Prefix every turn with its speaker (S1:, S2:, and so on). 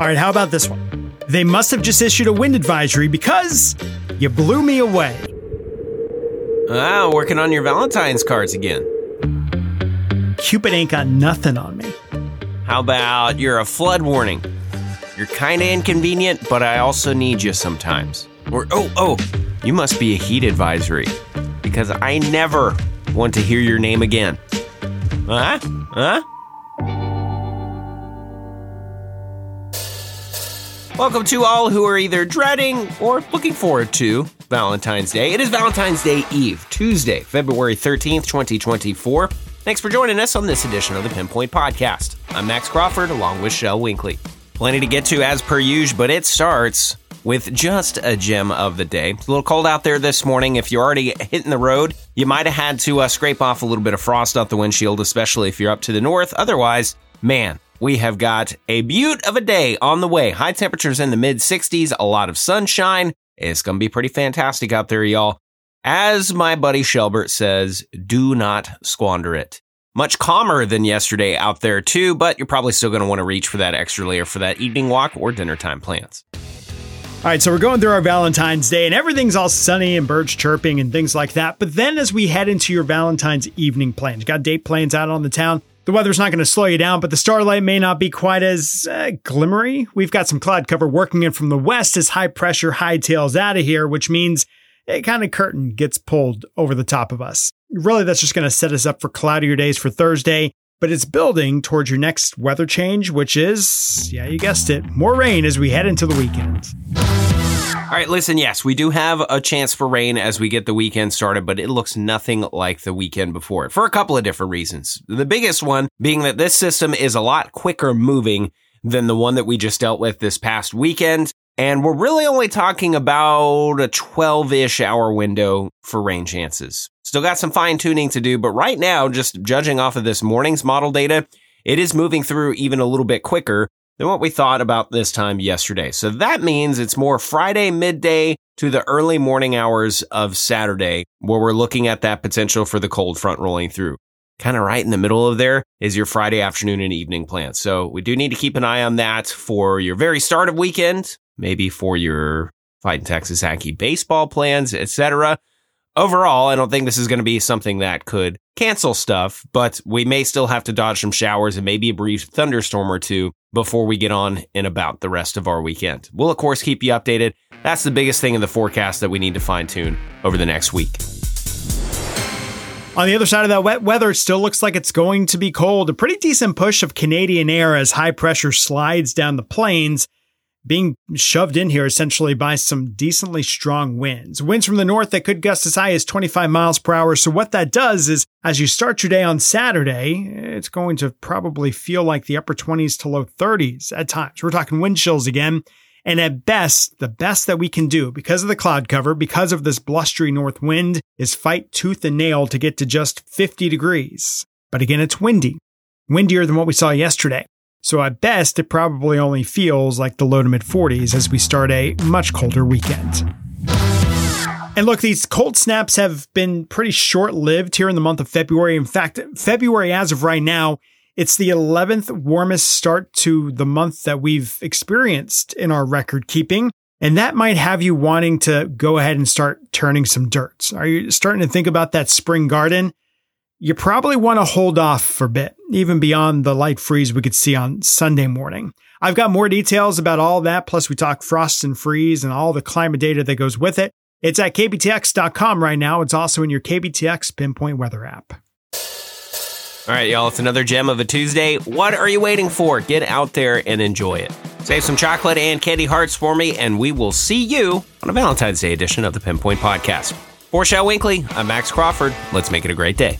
S1: All right, how about this one? They must have just issued a wind advisory because you blew me away.
S2: Ah, working on your Valentine's cards again.
S1: Cupid ain't got nothing on me.
S2: How about you're a flood warning? You're kinda inconvenient, but I also need you sometimes. Or, oh, oh, you must be a heat advisory. Because I never want to hear your name again. Huh? Huh? Welcome to all who are either dreading or looking forward to Valentine's Day. It is Valentine's Day Eve, Tuesday, February 13th, 2024. Thanks for joining us on this edition of the Pinpoint Podcast. I'm Max Crawford along with Shel Winkley. Plenty to get to as per usual, but it starts with just a gem of the day. It's a little cold out there this morning. If you're already hitting the road, you might have had to uh, scrape off a little bit of frost off the windshield, especially if you're up to the north. Otherwise, man, we have got a beaut of a day on the way. High temperatures in the mid 60s, a lot of sunshine. It's going to be pretty fantastic out there, y'all. As my buddy Shelbert says, do not squander it. Much calmer than yesterday out there, too, but you're probably still going to want to reach for that extra layer for that evening walk or dinner time plans.
S1: All right, so we're going through our Valentine's Day and everything's all sunny and birds chirping and things like that. But then as we head into your Valentine's evening plans, you got date plans out on the town. The weather's not going to slow you down, but the starlight may not be quite as uh, glimmery. We've got some cloud cover working in from the west as high pressure hightails out of here, which means a kind of curtain gets pulled over the top of us. Really, that's just going to set us up for cloudier days for Thursday, but it's building towards your next weather change, which is, yeah, you guessed it, more rain as we head into the weekend.
S2: All right, listen, yes, we do have a chance for rain as we get the weekend started, but it looks nothing like the weekend before for a couple of different reasons. The biggest one being that this system is a lot quicker moving than the one that we just dealt with this past weekend. And we're really only talking about a 12 ish hour window for rain chances. Still got some fine tuning to do, but right now, just judging off of this morning's model data, it is moving through even a little bit quicker than what we thought about this time yesterday. So that means it's more Friday midday to the early morning hours of Saturday where we're looking at that potential for the cold front rolling through. Kind of right in the middle of there is your Friday afternoon and evening plans. So we do need to keep an eye on that for your very start of weekend, maybe for your fighting Texas Aggie baseball plans, etc. Overall, I don't think this is going to be something that could cancel stuff, but we may still have to dodge some showers and maybe a brief thunderstorm or two before we get on and about the rest of our weekend. We'll, of course, keep you updated. That's the biggest thing in the forecast that we need to fine tune over the next week.
S1: On the other side of that wet weather, it still looks like it's going to be cold. A pretty decent push of Canadian air as high pressure slides down the plains being shoved in here essentially by some decently strong winds. Winds from the north that could gust as high as 25 miles per hour. So what that does is as you start your day on Saturday, it's going to probably feel like the upper 20s to low 30s at times. We're talking wind chills again. And at best, the best that we can do because of the cloud cover, because of this blustery north wind, is fight tooth and nail to get to just 50 degrees. But again, it's windy, windier than what we saw yesterday. So at best, it probably only feels like the low to mid 40s as we start a much colder weekend. And look, these cold snaps have been pretty short lived here in the month of February. In fact, February, as of right now, it's the 11th warmest start to the month that we've experienced in our record keeping. And that might have you wanting to go ahead and start turning some dirt. Are you starting to think about that spring garden? You probably want to hold off for a bit, even beyond the light freeze we could see on Sunday morning. I've got more details about all that, plus we talk frost and freeze and all the climate data that goes with it. It's at kbtx.com right now. It's also in your KBTX Pinpoint Weather app.
S2: All right, y'all, it's another gem of a Tuesday. What are you waiting for? Get out there and enjoy it. Save some chocolate and candy hearts for me, and we will see you on a Valentine's Day edition of the Pinpoint Podcast. For Shel Winkley, I'm Max Crawford. Let's make it a great day.